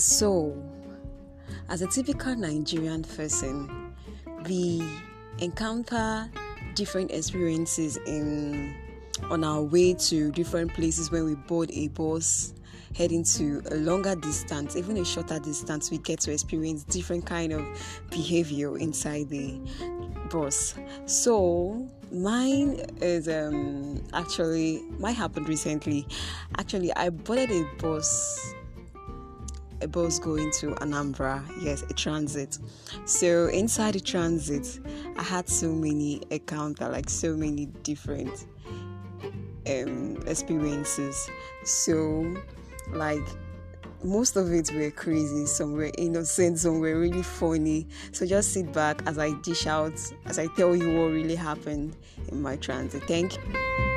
So, as a typical Nigerian person, we encounter different experiences in on our way to different places when we board a bus heading to a longer distance even a shorter distance we get to experience different kind of behavior inside the bus. So mine is um actually mine happened recently. Actually i boarded a bus a bus going to Anambra, yes, a transit. So inside the transit, I had so many encounter, like so many different um, experiences. So, like most of it were crazy, some were innocent, some were really funny. So just sit back as I dish out, as I tell you what really happened in my transit. Thank you.